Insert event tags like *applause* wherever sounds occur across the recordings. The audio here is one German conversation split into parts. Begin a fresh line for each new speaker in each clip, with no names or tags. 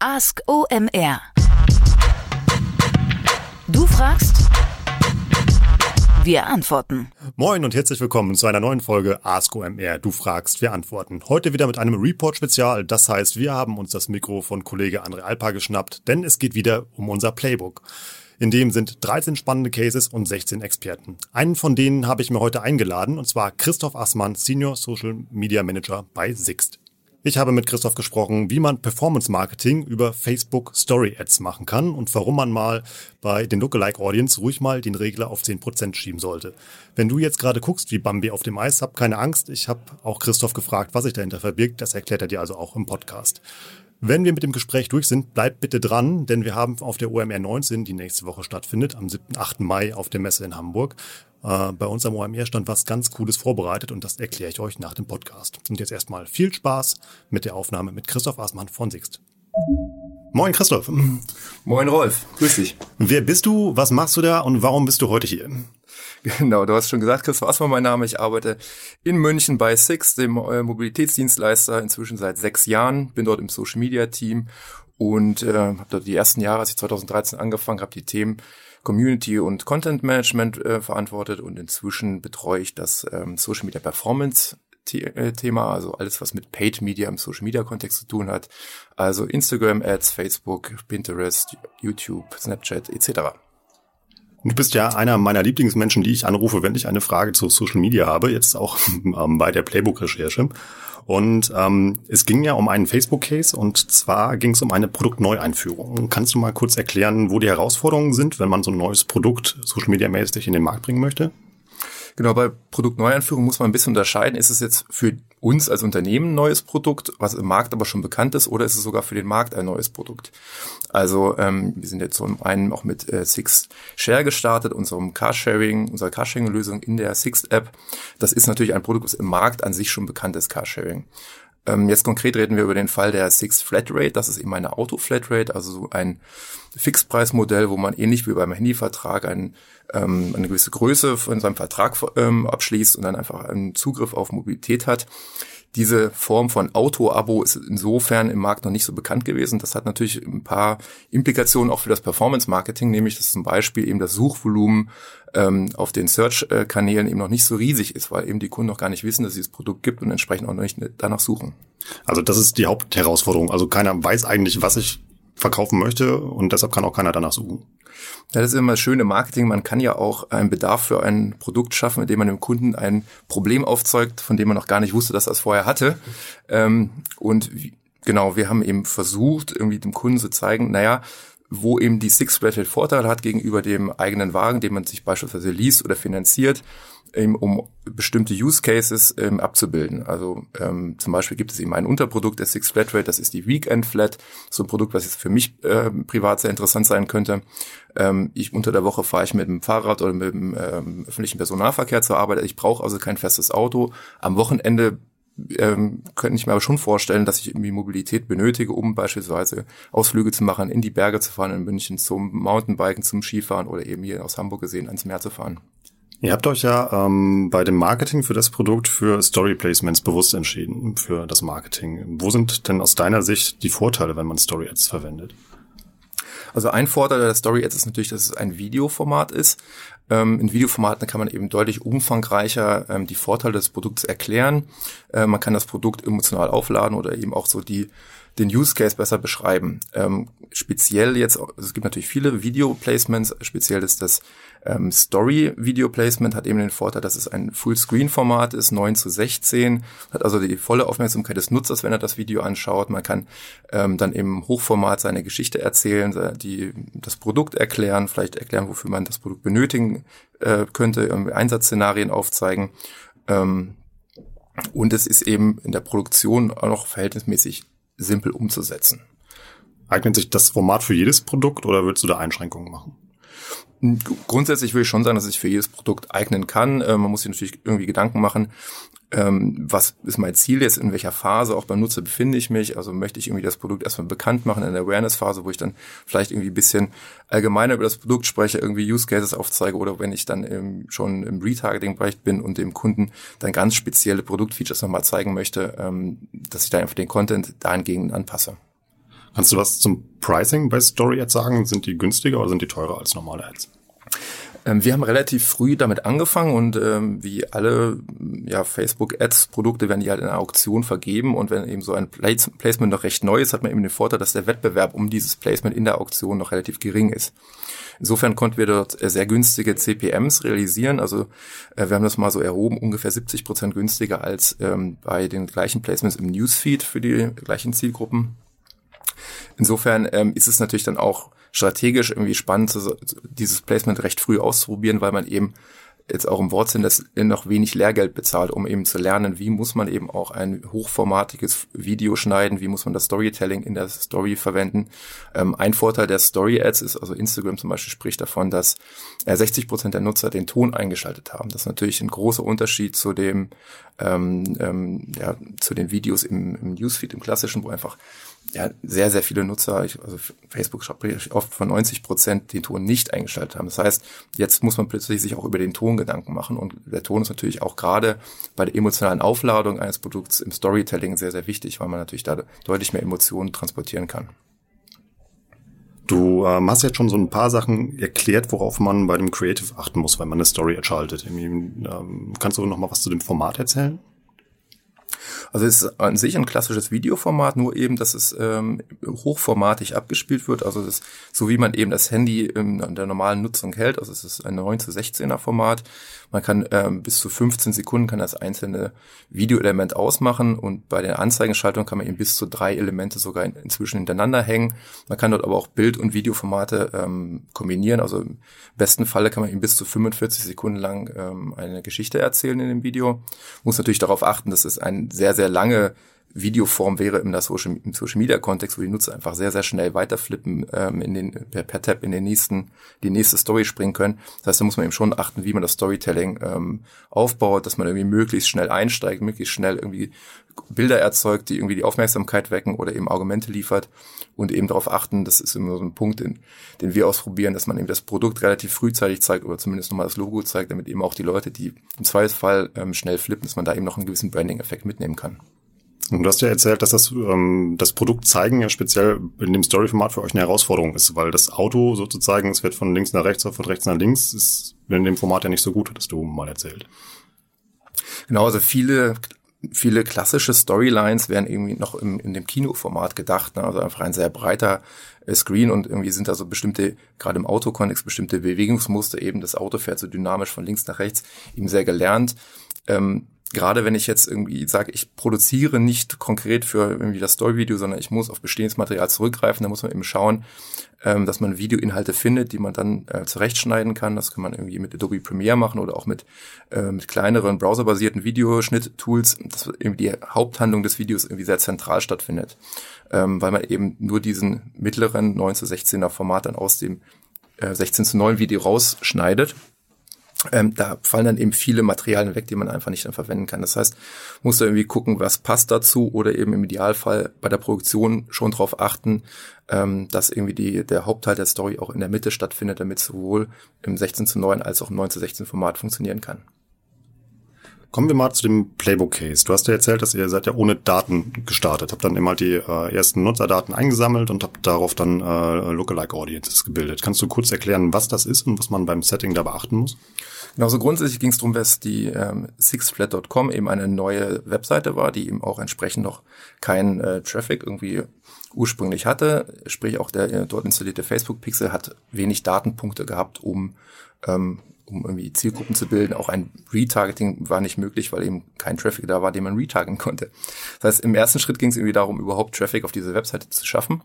Ask OMR. Du fragst, wir antworten.
Moin und herzlich willkommen zu einer neuen Folge Ask OMR. Du fragst, wir antworten. Heute wieder mit einem Report-Spezial. Das heißt, wir haben uns das Mikro von Kollege André Alpa geschnappt, denn es geht wieder um unser Playbook. In dem sind 13 spannende Cases und 16 Experten. Einen von denen habe ich mir heute eingeladen, und zwar Christoph Assmann, Senior Social Media Manager bei Sixt. Ich habe mit Christoph gesprochen, wie man Performance Marketing über Facebook Story Ads machen kann und warum man mal bei den Lookalike Audience ruhig mal den Regler auf 10% schieben sollte. Wenn du jetzt gerade guckst wie Bambi auf dem Eis, hab keine Angst. Ich habe auch Christoph gefragt, was sich dahinter verbirgt. Das erklärt er dir also auch im Podcast. Wenn wir mit dem Gespräch durch sind, bleibt bitte dran, denn wir haben auf der OMR 19, die nächste Woche stattfindet, am 7. 8. Mai auf der Messe in Hamburg, äh, bei uns am OMR stand was ganz Cooles vorbereitet und das erkläre ich euch nach dem Podcast. Und jetzt erstmal viel Spaß mit der Aufnahme mit Christoph Aßmann von Sixt. Moin Christoph.
Moin Rolf, grüß dich.
Wer bist du, was machst du da und warum bist du heute hier? *laughs*
Genau, du hast schon gesagt, Christoph Assmann mein Name. Ich arbeite in München bei Six, dem äh, Mobilitätsdienstleister, inzwischen seit sechs Jahren. Bin dort im Social Media Team und äh, habe dort die ersten Jahre, als ich 2013 angefangen habe, die Themen Community und Content Management äh, verantwortet und inzwischen betreue ich das ähm, Social Media Performance äh, Thema, also alles, was mit Paid Media im Social Media Kontext zu tun hat, also Instagram Ads, Facebook, Pinterest, YouTube, Snapchat etc.
Du bist ja einer meiner Lieblingsmenschen, die ich anrufe, wenn ich eine Frage zu Social Media habe, jetzt auch *laughs* ähm, bei der Playbook-Recherche. Und ähm, es ging ja um einen Facebook-Case und zwar ging es um eine Produktneueinführung. Kannst du mal kurz erklären, wo die Herausforderungen sind, wenn man so ein neues Produkt Social Media mäßig in den Markt bringen möchte?
Genau, bei Produktneueinführung muss man ein bisschen unterscheiden. Ist es jetzt für uns als Unternehmen ein neues Produkt, was im Markt aber schon bekannt ist, oder ist es sogar für den Markt ein neues Produkt? Also ähm, wir sind jetzt zum einen auch mit äh, Six Share gestartet, unserem Carsharing, unserer Carsharing-Lösung in der Six App. Das ist natürlich ein Produkt, was im Markt an sich schon bekannt ist, Carsharing. Ähm, jetzt konkret reden wir über den Fall der Six Flatrate. Das ist eben eine Auto-Flatrate, also so ein Fixpreismodell, wo man ähnlich wie beim Handyvertrag ein, ähm, eine gewisse Größe von seinem Vertrag ähm, abschließt und dann einfach einen Zugriff auf Mobilität hat. Diese Form von Auto-Abo ist insofern im Markt noch nicht so bekannt gewesen. Das hat natürlich ein paar Implikationen auch für das Performance-Marketing, nämlich dass zum Beispiel eben das Suchvolumen ähm, auf den Search-Kanälen eben noch nicht so riesig ist, weil eben die Kunden noch gar nicht wissen, dass es dieses Produkt gibt und entsprechend auch noch nicht danach suchen.
Also das ist die Hauptherausforderung. Also keiner weiß eigentlich, was ich verkaufen möchte und deshalb kann auch keiner danach suchen.
Ja, das ist immer das schöne Marketing. Man kann ja auch einen Bedarf für ein Produkt schaffen, indem man dem Kunden ein Problem aufzeugt, von dem man noch gar nicht wusste, dass er es vorher hatte. Ähm, und genau, wir haben eben versucht, irgendwie dem Kunden zu zeigen, naja, wo eben die Six Rated Vorteil hat gegenüber dem eigenen Wagen, den man sich beispielsweise liest oder finanziert, eben um bestimmte Use Cases ähm, abzubilden. Also ähm, zum Beispiel gibt es eben ein Unterprodukt der Six Flat Rate, das ist die Weekend Flat, so ein Produkt, was jetzt für mich äh, privat sehr interessant sein könnte. Ähm, ich unter der Woche fahre ich mit dem Fahrrad oder mit dem ähm, öffentlichen Personalverkehr zur Arbeit. Ich brauche also kein festes Auto. Am Wochenende ähm, könnte ich mir aber schon vorstellen, dass ich irgendwie Mobilität benötige, um beispielsweise Ausflüge zu machen, in die Berge zu fahren in München, zum Mountainbiken, zum Skifahren oder eben hier aus Hamburg gesehen ans Meer zu fahren.
Ihr habt euch ja ähm, bei dem Marketing für das Produkt für Story Placements bewusst entschieden, für das Marketing. Wo sind denn aus deiner Sicht die Vorteile, wenn man Story Ads verwendet?
Also ein Vorteil der Story Ads ist natürlich, dass es ein Videoformat ist. Ähm, in Videoformaten kann man eben deutlich umfangreicher ähm, die Vorteile des Produkts erklären. Äh, man kann das Produkt emotional aufladen oder eben auch so die den Use Case besser beschreiben. Ähm, speziell jetzt, also es gibt natürlich viele Video-Placements, speziell ist das ähm, Story-Video-Placement, hat eben den Vorteil, dass es ein Full-Screen-Format ist, 9 zu 16, hat also die volle Aufmerksamkeit des Nutzers, wenn er das Video anschaut. Man kann ähm, dann im Hochformat seine Geschichte erzählen, die, das Produkt erklären, vielleicht erklären, wofür man das Produkt benötigen äh, könnte, Einsatzszenarien aufzeigen. Ähm, und es ist eben in der Produktion auch noch verhältnismäßig simpel umzusetzen.
Eignet sich das Format für jedes Produkt oder würdest du da Einschränkungen machen?
Grundsätzlich würde ich schon sagen, dass es sich für jedes Produkt eignen kann. Äh, man muss sich natürlich irgendwie Gedanken machen, ähm, was ist mein Ziel jetzt, in welcher Phase auch beim Nutzer befinde ich mich. Also möchte ich irgendwie das Produkt erstmal bekannt machen in der Awareness-Phase, wo ich dann vielleicht irgendwie ein bisschen allgemeiner über das Produkt spreche, irgendwie Use Cases aufzeige oder wenn ich dann im, schon im Retargeting-Bereich bin und dem Kunden dann ganz spezielle Produktfeatures nochmal zeigen möchte, ähm, dass ich da einfach den Content dahingegen anpasse.
Kannst du was zum Pricing bei Story Ads sagen? Sind die günstiger oder sind die teurer als normale Ads?
Ähm, wir haben relativ früh damit angefangen und ähm, wie alle ja, Facebook-Ads-Produkte werden die halt in einer Auktion vergeben und wenn eben so ein Placement noch recht neu ist, hat man eben den Vorteil, dass der Wettbewerb um dieses Placement in der Auktion noch relativ gering ist. Insofern konnten wir dort äh, sehr günstige CPMs realisieren. Also äh, wir haben das mal so erhoben, ungefähr 70 Prozent günstiger als ähm, bei den gleichen Placements im Newsfeed für die gleichen Zielgruppen. Insofern ähm, ist es natürlich dann auch strategisch irgendwie spannend, dieses Placement recht früh auszuprobieren, weil man eben jetzt auch im Wortsinn das noch wenig Lehrgeld bezahlt, um eben zu lernen, wie muss man eben auch ein hochformatiges Video schneiden, wie muss man das Storytelling in der Story verwenden. Ähm, ein Vorteil der Story Ads ist, also Instagram zum Beispiel spricht davon, dass äh, 60 Prozent der Nutzer den Ton eingeschaltet haben. Das ist natürlich ein großer Unterschied zu dem, ähm, ähm, ja, zu den Videos im, im Newsfeed, im klassischen, wo einfach ja, sehr, sehr viele Nutzer, ich, also Facebook spricht oft von 90 Prozent, den Ton nicht eingeschaltet haben. Das heißt, jetzt muss man plötzlich sich auch über den Ton Gedanken machen und der Ton ist natürlich auch gerade bei der emotionalen Aufladung eines Produkts im Storytelling sehr, sehr wichtig, weil man natürlich da deutlich mehr Emotionen transportieren kann.
Du ähm, hast jetzt schon so ein paar Sachen erklärt, worauf man bei dem Creative achten muss, wenn man eine Story erschaltet. Ähm, kannst du noch mal was zu dem Format erzählen?
Also es ist an sich ein klassisches Videoformat, nur eben, dass es ähm, hochformatig abgespielt wird. Also das, so wie man eben das Handy in der normalen Nutzung hält. Also es ist ein 9 zu 16er Format. Man kann ähm, bis zu 15 Sekunden kann das einzelne Videoelement ausmachen und bei der Anzeigenschaltung kann man eben bis zu drei Elemente sogar in, inzwischen hintereinander hängen. Man kann dort aber auch Bild- und Videoformate ähm, kombinieren. Also im besten Falle kann man eben bis zu 45 Sekunden lang ähm, eine Geschichte erzählen in dem Video. Muss natürlich darauf achten, dass es ein sehr, sehr lange Videoform wäre im Social, Social Media Kontext, wo die Nutzer einfach sehr, sehr schnell weiterflippen, ähm, in den, per, per Tab in den nächsten, die nächste Story springen können. Das heißt, da muss man eben schon achten, wie man das Storytelling ähm, aufbaut, dass man irgendwie möglichst schnell einsteigt, möglichst schnell irgendwie Bilder erzeugt, die irgendwie die Aufmerksamkeit wecken oder eben Argumente liefert und eben darauf achten, das ist immer so ein Punkt, den, den wir ausprobieren, dass man eben das Produkt relativ frühzeitig zeigt oder zumindest nochmal das Logo zeigt, damit eben auch die Leute, die im Zweifelsfall ähm, schnell flippen, dass man da eben noch einen gewissen Branding-Effekt mitnehmen kann.
Und du hast ja erzählt, dass das, ähm, das Produkt zeigen ja speziell in dem Story-Format für euch eine Herausforderung ist, weil das Auto sozusagen, es wird von links nach rechts oder von rechts nach links, ist in dem Format ja nicht so gut, hattest du mal erzählt.
Genau, also viele viele klassische Storylines werden irgendwie noch im, in dem Kinoformat gedacht, ne? also einfach ein sehr breiter äh, Screen und irgendwie sind da so bestimmte, gerade im Autokontext, bestimmte Bewegungsmuster eben, das Auto fährt so dynamisch von links nach rechts, eben sehr gelernt. Ähm, gerade wenn ich jetzt irgendwie sage, ich produziere nicht konkret für irgendwie das Story-Video, sondern ich muss auf bestehendes Material zurückgreifen, dann muss man eben schauen, ähm, dass man Videoinhalte findet, die man dann äh, zurechtschneiden kann. Das kann man irgendwie mit Adobe Premiere machen oder auch mit, äh, mit kleineren browserbasierten Videoschnitt-Tools, dass irgendwie die Haupthandlung des Videos irgendwie sehr zentral stattfindet, ähm, weil man eben nur diesen mittleren 9 zu 16er Format dann aus dem äh, 16 zu 9 Video rausschneidet ähm, da fallen dann eben viele Materialien weg, die man einfach nicht dann verwenden kann. Das heißt, muss da irgendwie gucken, was passt dazu oder eben im Idealfall bei der Produktion schon darauf achten, ähm, dass irgendwie die, der Hauptteil der Story auch in der Mitte stattfindet, damit sowohl im 16 zu 9 als auch im 9 zu 16 Format funktionieren kann.
Kommen wir mal zu dem Playbook-Case. Du hast ja erzählt, dass ihr seid ja ohne Daten gestartet, habt dann immer die äh, ersten Nutzerdaten eingesammelt und habt darauf dann äh, Lookalike Audiences gebildet. Kannst du kurz erklären, was das ist und was man beim Setting da beachten muss?
Genau, so grundsätzlich ging es darum, dass die ähm, sixflat.com eben eine neue Webseite war, die eben auch entsprechend noch keinen äh, Traffic irgendwie ursprünglich hatte. Sprich, auch der äh, dort installierte Facebook-Pixel hat wenig Datenpunkte gehabt, um ähm, um irgendwie Zielgruppen zu bilden. Auch ein Retargeting war nicht möglich, weil eben kein Traffic da war, den man retargeten konnte. Das heißt, im ersten Schritt ging es irgendwie darum, überhaupt Traffic auf diese Webseite zu schaffen.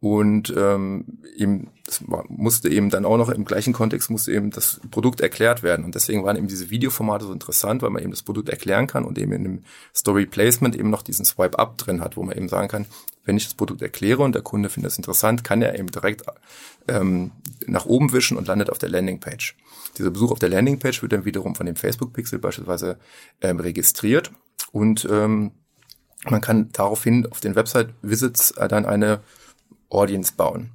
Und ähm, eben, das musste eben dann auch noch im gleichen Kontext musste eben das Produkt erklärt werden. Und deswegen waren eben diese Videoformate so interessant, weil man eben das Produkt erklären kann und eben in dem Story Placement eben noch diesen Swipe Up drin hat, wo man eben sagen kann, wenn ich das Produkt erkläre und der Kunde findet es interessant, kann er eben direkt ähm, nach oben wischen und landet auf der Landingpage. Dieser Besuch auf der Landingpage wird dann wiederum von dem Facebook-Pixel beispielsweise ähm, registriert und ähm, man kann daraufhin auf den Website-Visits äh, dann eine Audience bauen.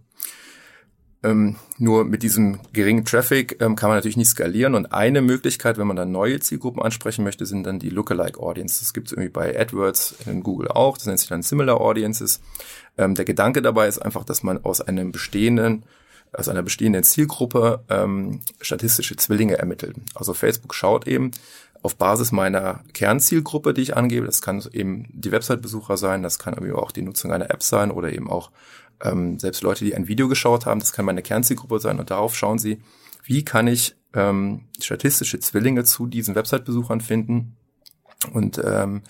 Ähm, nur mit diesem geringen Traffic ähm, kann man natürlich nicht skalieren. Und eine Möglichkeit, wenn man dann neue Zielgruppen ansprechen möchte, sind dann die Lookalike Audiences. Das gibt es irgendwie bei AdWords in Google auch. Das nennt sich dann Similar Audiences. Ähm, der Gedanke dabei ist einfach, dass man aus einem bestehenden aus einer bestehenden Zielgruppe ähm, statistische Zwillinge ermittelt. Also Facebook schaut eben auf Basis meiner Kernzielgruppe, die ich angebe, das kann eben die Website-Besucher sein, das kann aber auch die Nutzung einer App sein oder eben auch ähm, selbst Leute, die ein Video geschaut haben, das kann meine Kernzielgruppe sein und darauf schauen sie, wie kann ich ähm, statistische Zwillinge zu diesen Website-Besuchern finden und ähm,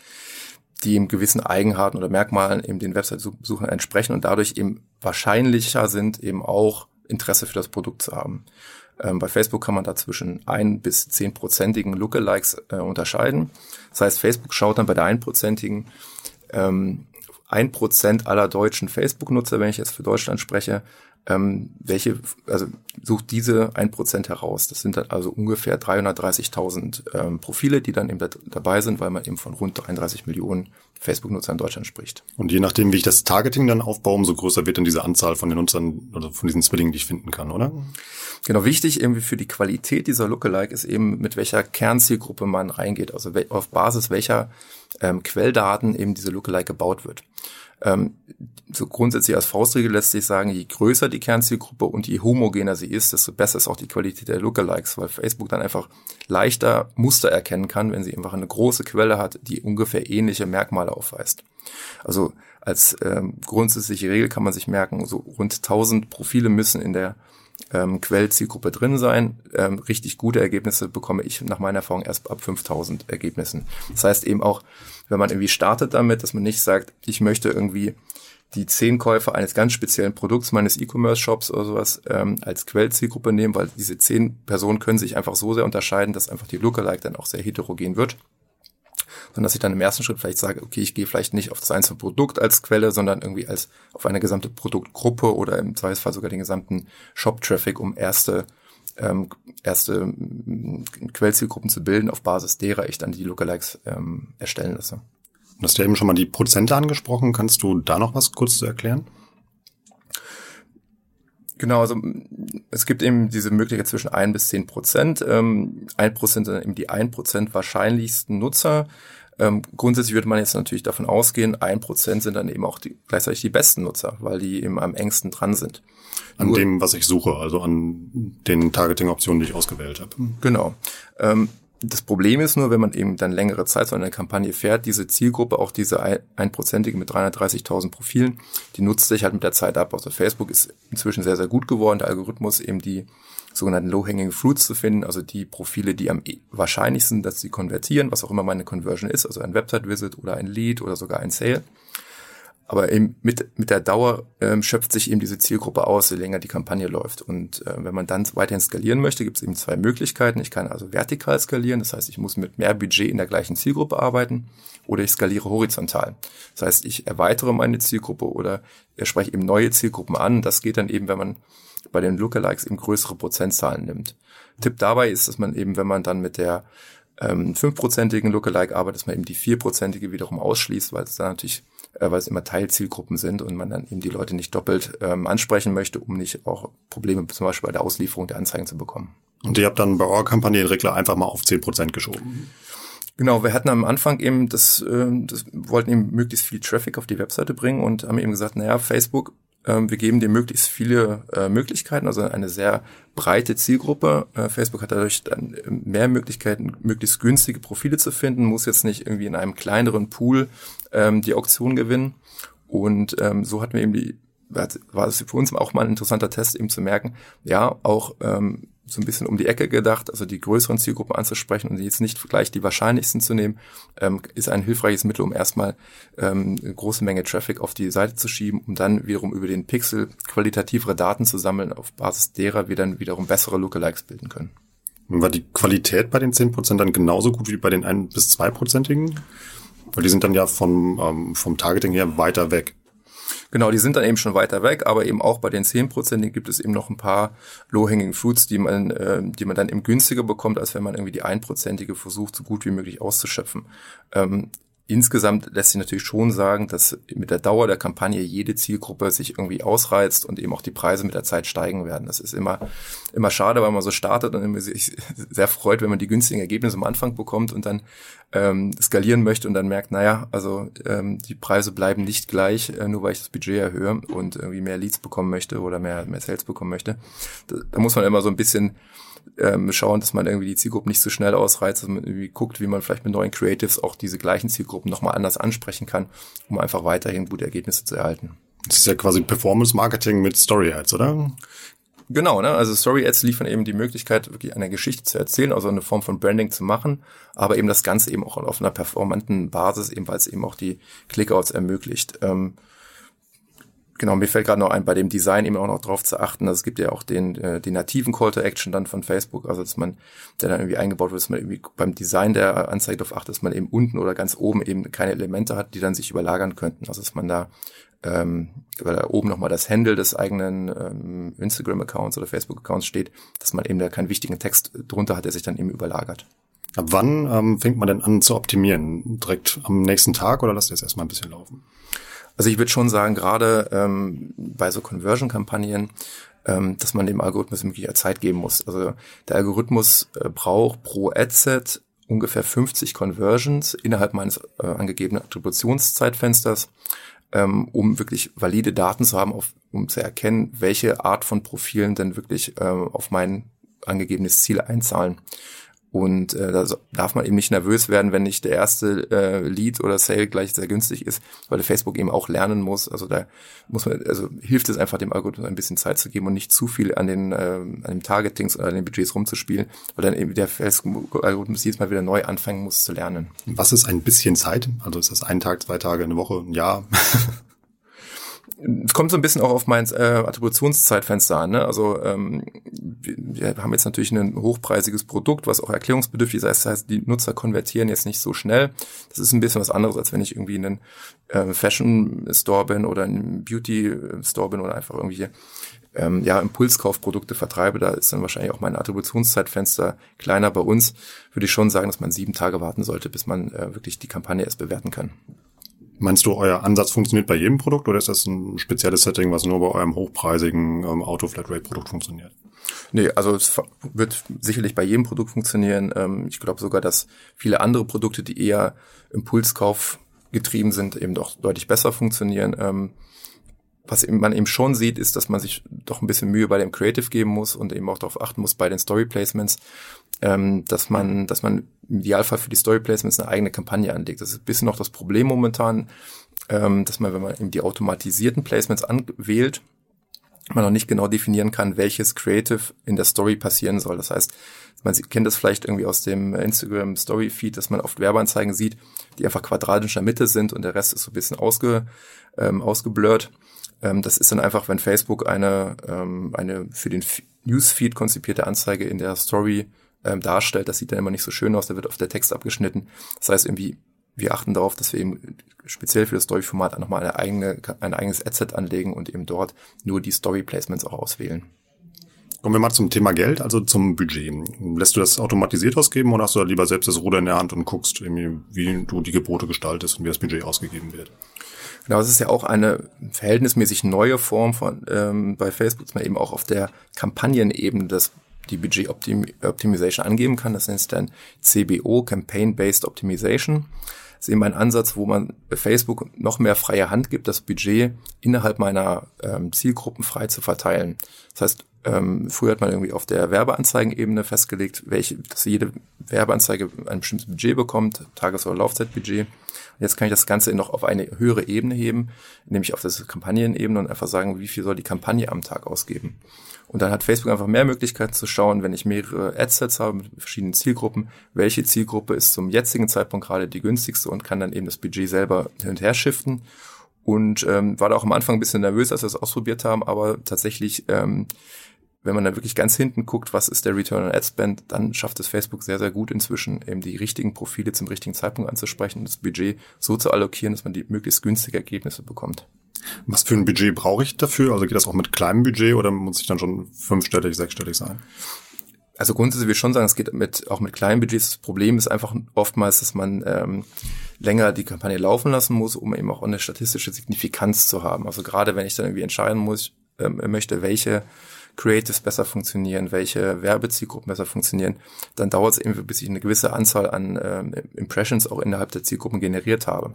die eben gewissen Eigenarten oder Merkmalen eben den Website-Besuchern entsprechen und dadurch eben wahrscheinlicher sind, eben auch Interesse für das Produkt zu haben. Ähm, bei Facebook kann man da zwischen ein bis zehnprozentigen Lookalikes äh, unterscheiden. Das heißt, Facebook schaut dann bei der einprozentigen ähm, ein Prozent aller deutschen Facebook-Nutzer, wenn ich jetzt für Deutschland spreche, ähm, welche, also sucht diese ein Prozent heraus. Das sind dann also ungefähr 330.000 ähm, Profile, die dann eben da, dabei sind, weil man eben von rund 33 Millionen Facebook-Nutzer in Deutschland spricht.
Und je nachdem, wie ich das Targeting dann aufbaue, umso größer wird dann diese Anzahl von den Nutzern oder von diesen Zwillingen, die ich finden kann, oder?
Genau, wichtig irgendwie für die Qualität dieser Lookalike ist eben, mit welcher Kernzielgruppe man reingeht, also auf Basis welcher ähm, Quelldaten eben diese Lookalike gebaut wird. Ähm, so grundsätzlich als Faustregel lässt sich sagen, je größer die Kernzielgruppe und je homogener sie ist, desto besser ist auch die Qualität der Lookalikes, weil Facebook dann einfach leichter Muster erkennen kann, wenn sie einfach eine große Quelle hat, die ungefähr ähnliche Merkmale aufweist. Also als ähm, grundsätzliche Regel kann man sich merken, so rund 1000 Profile müssen in der ähm, Quellzielgruppe drin sein. Ähm, richtig gute Ergebnisse bekomme ich nach meiner Erfahrung erst ab 5000 Ergebnissen. Das heißt eben auch, wenn man irgendwie startet damit, dass man nicht sagt, ich möchte irgendwie die zehn Käufer eines ganz speziellen Produkts meines E-Commerce-Shops oder sowas ähm, als Quellzielgruppe nehmen, weil diese zehn Personen können sich einfach so sehr unterscheiden, dass einfach die Lookalike dann auch sehr heterogen wird sondern dass ich dann im ersten Schritt vielleicht sage, okay, ich gehe vielleicht nicht auf das einzelne Produkt als Quelle, sondern irgendwie als auf eine gesamte Produktgruppe oder im Zweifelsfall sogar den gesamten Shop-Traffic, um erste ähm, erste ähm, Quellzielgruppen zu bilden, auf Basis derer ich dann die Lookalikes ähm, erstellen lasse.
Du hast ja eben schon mal die Prozente angesprochen. Kannst du da noch was kurz zu erklären?
Genau, also es gibt eben diese Möglichkeit zwischen ein bis zehn Prozent. Ähm, ein Prozent sind eben die ein Prozent wahrscheinlichsten Nutzer. Ähm, grundsätzlich würde man jetzt natürlich davon ausgehen, ein Prozent sind dann eben auch die, gleichzeitig die besten Nutzer, weil die eben am engsten dran sind.
An Nur, dem, was ich suche, also an den Targeting-Optionen, die ich ausgewählt habe.
Genau. Ähm, das Problem ist nur, wenn man eben dann längere Zeit so eine Kampagne fährt, diese Zielgruppe, auch diese einprozentige mit 330.000 Profilen, die nutzt sich halt mit der Zeit ab. Also Facebook ist inzwischen sehr, sehr gut geworden, der Algorithmus eben die sogenannten Low-Hanging Fruits zu finden, also die Profile, die am e-, wahrscheinlichsten, dass sie konvertieren, was auch immer meine Conversion ist, also ein Website-Visit oder ein Lead oder sogar ein Sale. Aber eben mit, mit der Dauer ähm, schöpft sich eben diese Zielgruppe aus, je länger die Kampagne läuft. Und äh, wenn man dann weiterhin skalieren möchte, gibt es eben zwei Möglichkeiten. Ich kann also vertikal skalieren, das heißt, ich muss mit mehr Budget in der gleichen Zielgruppe arbeiten, oder ich skaliere horizontal. Das heißt, ich erweitere meine Zielgruppe oder spreche eben neue Zielgruppen an. Das geht dann eben, wenn man bei den Lookalikes eben größere Prozentzahlen nimmt. Tipp dabei ist, dass man eben, wenn man dann mit der ähm, fünfprozentigen Lookalike arbeitet, dass man eben die vierprozentige wiederum ausschließt, weil es da natürlich äh, weil es immer Teilzielgruppen sind und man dann eben die Leute nicht doppelt ähm, ansprechen möchte, um nicht auch Probleme zum Beispiel bei der Auslieferung der Anzeigen zu bekommen.
Und ihr habt dann bei eurer Kampagne den Regler einfach mal auf zehn Prozent geschoben.
Genau, wir hatten am Anfang eben das, äh, das wollten eben möglichst viel Traffic auf die Webseite bringen und haben eben gesagt, naja, Facebook wir geben dir möglichst viele äh, Möglichkeiten, also eine sehr breite Zielgruppe. Äh, Facebook hat dadurch dann mehr Möglichkeiten, möglichst günstige Profile zu finden, muss jetzt nicht irgendwie in einem kleineren Pool ähm, die Auktion gewinnen. Und ähm, so hatten wir eben die, war es für uns auch mal ein interessanter Test, eben zu merken, ja, auch ähm, so ein bisschen um die Ecke gedacht, also die größeren Zielgruppen anzusprechen und jetzt nicht gleich die wahrscheinlichsten zu nehmen, ähm, ist ein hilfreiches Mittel, um erstmal ähm, eine große Menge Traffic auf die Seite zu schieben, um dann wiederum über den Pixel qualitativere Daten zu sammeln, auf Basis derer wir dann wiederum bessere Lookalikes bilden können.
War die Qualität bei den 10% dann genauso gut wie bei den 1 bis 2%igen? Weil die sind dann ja vom, ähm, vom Targeting her weiter weg.
Genau, die sind dann eben schon weiter weg, aber eben auch bei den 10% gibt es eben noch ein paar Low-Hanging Fruits, die man, äh, die man dann eben günstiger bekommt, als wenn man irgendwie die einprozentige versucht, so gut wie möglich auszuschöpfen. Ähm, insgesamt lässt sich natürlich schon sagen, dass mit der Dauer der Kampagne jede Zielgruppe sich irgendwie ausreizt und eben auch die Preise mit der Zeit steigen werden. Das ist immer, immer schade, weil man so startet und immer sich sehr freut, wenn man die günstigen Ergebnisse am Anfang bekommt und dann ähm, skalieren möchte und dann merkt, naja, also ähm, die Preise bleiben nicht gleich, äh, nur weil ich das Budget erhöhe und irgendwie mehr Leads bekommen möchte oder mehr, mehr Sales bekommen möchte. Da, da muss man immer so ein bisschen ähm, schauen, dass man irgendwie die Zielgruppen nicht so schnell ausreizt, dass man irgendwie guckt, wie man vielleicht mit neuen Creatives auch diese gleichen Zielgruppen nochmal anders ansprechen kann, um einfach weiterhin gute Ergebnisse zu erhalten.
Das ist ja quasi Performance Marketing mit Story Ads, oder?
Genau, ne? also Story Ads liefern eben die Möglichkeit, wirklich eine Geschichte zu erzählen, also eine Form von Branding zu machen, aber eben das Ganze eben auch auf einer performanten Basis, eben weil es eben auch die Clickouts ermöglicht. Ähm, Genau, mir fällt gerade noch ein, bei dem Design eben auch noch drauf zu achten, dass es gibt ja auch den, äh, den nativen Call to Action dann von Facebook, also dass man, der dann irgendwie eingebaut wird, dass man irgendwie beim Design der Anzeige darauf achtet, dass man eben unten oder ganz oben eben keine Elemente hat, die dann sich überlagern könnten. Also dass man da, ähm, weil da oben nochmal das Handle des eigenen ähm, Instagram-Accounts oder Facebook-Accounts steht, dass man eben da keinen wichtigen Text drunter hat, der sich dann eben überlagert.
Ab wann ähm, fängt man denn an zu optimieren? Direkt am nächsten Tag oder lasst ihr es erstmal ein bisschen laufen?
Also ich würde schon sagen, gerade ähm, bei so Conversion-Kampagnen, ähm, dass man dem Algorithmus wirklich Zeit geben muss. Also der Algorithmus äh, braucht pro Adset ungefähr 50 Conversions innerhalb meines äh, angegebenen Attributionszeitfensters, ähm, um wirklich valide Daten zu haben, auf, um zu erkennen, welche Art von Profilen denn wirklich äh, auf mein angegebenes Ziel einzahlen. Und äh, da darf man eben nicht nervös werden, wenn nicht der erste äh, Lead oder Sale gleich sehr günstig ist, weil Facebook eben auch lernen muss. Also da muss man, also hilft es einfach dem Algorithmus ein bisschen Zeit zu geben und nicht zu viel an den äh, an den Targetings oder an den Budgets rumzuspielen, weil dann eben der Facebook-Algorithmus jedes Mal wieder neu anfangen muss zu lernen.
Was ist ein bisschen Zeit? Also ist das ein Tag, zwei Tage, eine Woche, ein Jahr? *laughs*
es kommt so ein bisschen auch auf mein äh, Attributionszeitfenster an. Ne? Also ähm, wir haben jetzt natürlich ein hochpreisiges Produkt, was auch erklärungsbedürftig ist. Das heißt, die Nutzer konvertieren jetzt nicht so schnell. Das ist ein bisschen was anderes, als wenn ich irgendwie in einen äh, Fashion Store bin oder in einen Beauty Store bin oder einfach irgendwie ähm, ja, Impulskaufprodukte vertreibe, da ist dann wahrscheinlich auch mein Attributionszeitfenster kleiner. Bei uns würde ich schon sagen, dass man sieben Tage warten sollte, bis man äh, wirklich die Kampagne erst bewerten kann.
Meinst du, euer Ansatz funktioniert bei jedem Produkt oder ist das ein spezielles Setting, was nur bei eurem hochpreisigen ähm, Auto-Flatrate-Produkt funktioniert?
Nee, also es wird sicherlich bei jedem Produkt funktionieren. Ähm, ich glaube sogar, dass viele andere Produkte, die eher Impulskauf getrieben sind, eben doch deutlich besser funktionieren. Ähm, was man eben schon sieht, ist, dass man sich doch ein bisschen Mühe bei dem Creative geben muss und eben auch darauf achten muss bei den Story Placements, ähm, dass man, dass man im Idealfall für die Story Placements eine eigene Kampagne anlegt. Das ist ein bisschen noch das Problem momentan, ähm, dass man, wenn man eben die automatisierten Placements anwählt, man noch nicht genau definieren kann, welches Creative in der Story passieren soll. Das heißt, man kennt das vielleicht irgendwie aus dem Instagram Story Feed, dass man oft Werbeanzeigen sieht, die einfach quadratisch in der Mitte sind und der Rest ist so ein bisschen ausge, ähm, ausgeblurrt. Ähm, das ist dann einfach, wenn Facebook eine, ähm, eine für den Newsfeed konzipierte Anzeige in der Story ähm, darstellt. Das sieht dann immer nicht so schön aus, da wird auf der Text abgeschnitten. Das heißt irgendwie, wir achten darauf, dass wir eben speziell für das Story-Format nochmal eine eigene, ein eigenes Adset anlegen und eben dort nur die Story-Placements auch auswählen.
Kommen wir mal zum Thema Geld, also zum Budget. Lässt du das automatisiert ausgeben oder hast du da lieber selbst das Ruder in der Hand und guckst, wie du die Gebote gestaltest und wie das Budget ausgegeben wird?
Genau, es ist ja auch eine verhältnismäßig neue Form von ähm, bei Facebook, dass man eben auch auf der Kampagnenebene das die Budget Optim Optimization angeben kann. Das nennt sich dann CBO, Campaign-Based Optimization. Das ist eben ein Ansatz, wo man Facebook noch mehr freie Hand gibt, das Budget innerhalb meiner ähm, Zielgruppen frei zu verteilen. Das heißt, ähm, früher hat man irgendwie auf der Werbeanzeigenebene festgelegt, welche, dass jede Werbeanzeige ein bestimmtes Budget bekommt, Tages- oder Laufzeitbudget. Jetzt kann ich das Ganze noch auf eine höhere Ebene heben, nämlich auf das Kampagnenebene und einfach sagen, wie viel soll die Kampagne am Tag ausgeben. Und dann hat Facebook einfach mehr Möglichkeiten zu schauen, wenn ich mehrere Adsets habe mit verschiedenen Zielgruppen, welche Zielgruppe ist zum jetzigen Zeitpunkt gerade die günstigste und kann dann eben das Budget selber hin und her shiften. Und ähm, war da auch am Anfang ein bisschen nervös, als wir das ausprobiert haben, aber tatsächlich ähm, wenn man dann wirklich ganz hinten guckt, was ist der Return on Ad Spend, dann schafft es Facebook sehr, sehr gut inzwischen, eben die richtigen Profile zum richtigen Zeitpunkt anzusprechen und das Budget so zu allokieren, dass man die möglichst günstige Ergebnisse bekommt.
Was für ein Budget brauche ich dafür? Also geht das auch mit kleinem Budget oder muss ich dann schon fünfstellig, sechsstellig sein?
also grundsätzlich will ich schon sagen, es geht mit, auch mit kleinen Budgets. Das Problem ist einfach oftmals, dass man ähm, länger die Kampagne laufen lassen muss, um eben auch eine statistische Signifikanz zu haben. Also gerade wenn ich dann irgendwie entscheiden muss, ähm, möchte, welche Creatives besser funktionieren, welche Werbezielgruppen besser funktionieren, dann dauert es eben, bis ich eine gewisse Anzahl an ähm, Impressions auch innerhalb der Zielgruppen generiert habe.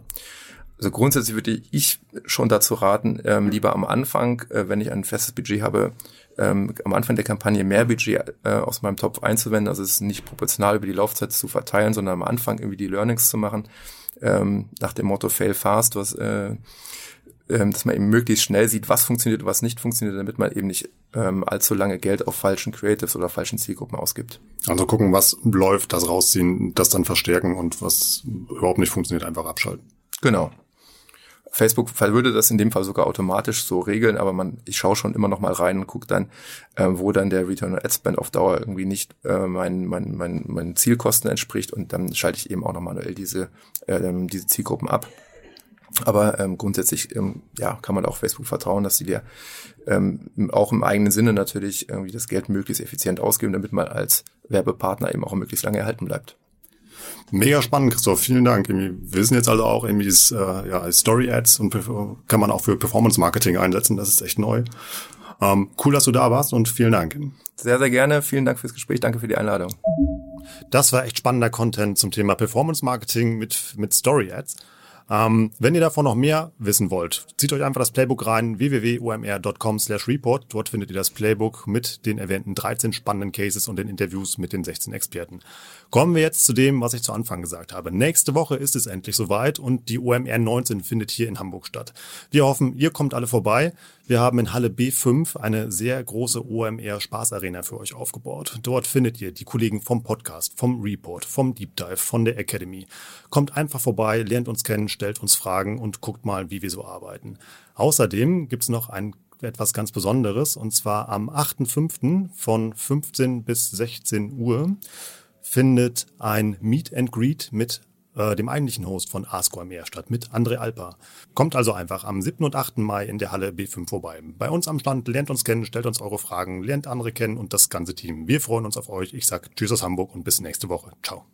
Also grundsätzlich würde ich schon dazu raten, ähm, lieber am Anfang, äh, wenn ich ein festes Budget habe, ähm, am Anfang der Kampagne mehr Budget äh, aus meinem Topf einzuwenden, also es nicht proportional über die Laufzeit zu verteilen, sondern am Anfang irgendwie die Learnings zu machen, ähm, nach dem Motto Fail Fast, was äh, ähm, dass man eben möglichst schnell sieht, was funktioniert und was nicht funktioniert, damit man eben nicht ähm, allzu lange Geld auf falschen Creatives oder falschen Zielgruppen ausgibt.
Also gucken, was läuft, das rausziehen, das dann verstärken und was überhaupt nicht funktioniert, einfach abschalten.
Genau. Facebook würde das in dem Fall sogar automatisch so regeln, aber man, ich schaue schon immer noch mal rein und gucke dann, äh, wo dann der Return on Ad Spend auf Dauer irgendwie nicht äh, meinen mein, mein, mein Zielkosten entspricht und dann schalte ich eben auch noch manuell diese, äh, diese Zielgruppen ab. Aber ähm, grundsätzlich ähm, ja, kann man auch Facebook vertrauen, dass sie dir ähm, auch im eigenen Sinne natürlich irgendwie das Geld möglichst effizient ausgeben, damit man als Werbepartner eben auch möglichst lange erhalten bleibt.
Mega spannend, Christoph. Vielen Dank. Wir wissen jetzt also auch irgendwie äh, ja, Story Ads und kann man auch für Performance Marketing einsetzen. Das ist echt neu. Ähm, cool, dass du da warst und vielen Dank.
Sehr, sehr gerne. Vielen Dank fürs Gespräch. Danke für die Einladung.
Das war echt spannender Content zum Thema Performance Marketing mit, mit Story Ads. Ähm, wenn ihr davon noch mehr wissen wollt, zieht euch einfach das Playbook rein, www.omr.com slash report. Dort findet ihr das Playbook mit den erwähnten 13 spannenden Cases und den Interviews mit den 16 Experten. Kommen wir jetzt zu dem, was ich zu Anfang gesagt habe. Nächste Woche ist es endlich soweit und die OMR 19 findet hier in Hamburg statt. Wir hoffen, ihr kommt alle vorbei. Wir haben in Halle B5 eine sehr große OMR Spaßarena für euch aufgebaut. Dort findet ihr die Kollegen vom Podcast, vom Report, vom Deep Dive, von der Academy. Kommt einfach vorbei, lernt uns kennen, stellt uns Fragen und guckt mal, wie wir so arbeiten. Außerdem gibt's noch ein etwas ganz Besonderes und zwar am 8.5. von 15 bis 16 Uhr findet ein Meet and Greet mit äh, dem eigentlichen Host von ASCOMR statt, mit André Alper. Kommt also einfach am 7. und 8. Mai in der Halle B5 vorbei. Bei uns am Stand lernt uns kennen, stellt uns eure Fragen, lernt andere kennen und das ganze Team. Wir freuen uns auf euch. Ich sag Tschüss aus Hamburg und bis nächste Woche. Ciao.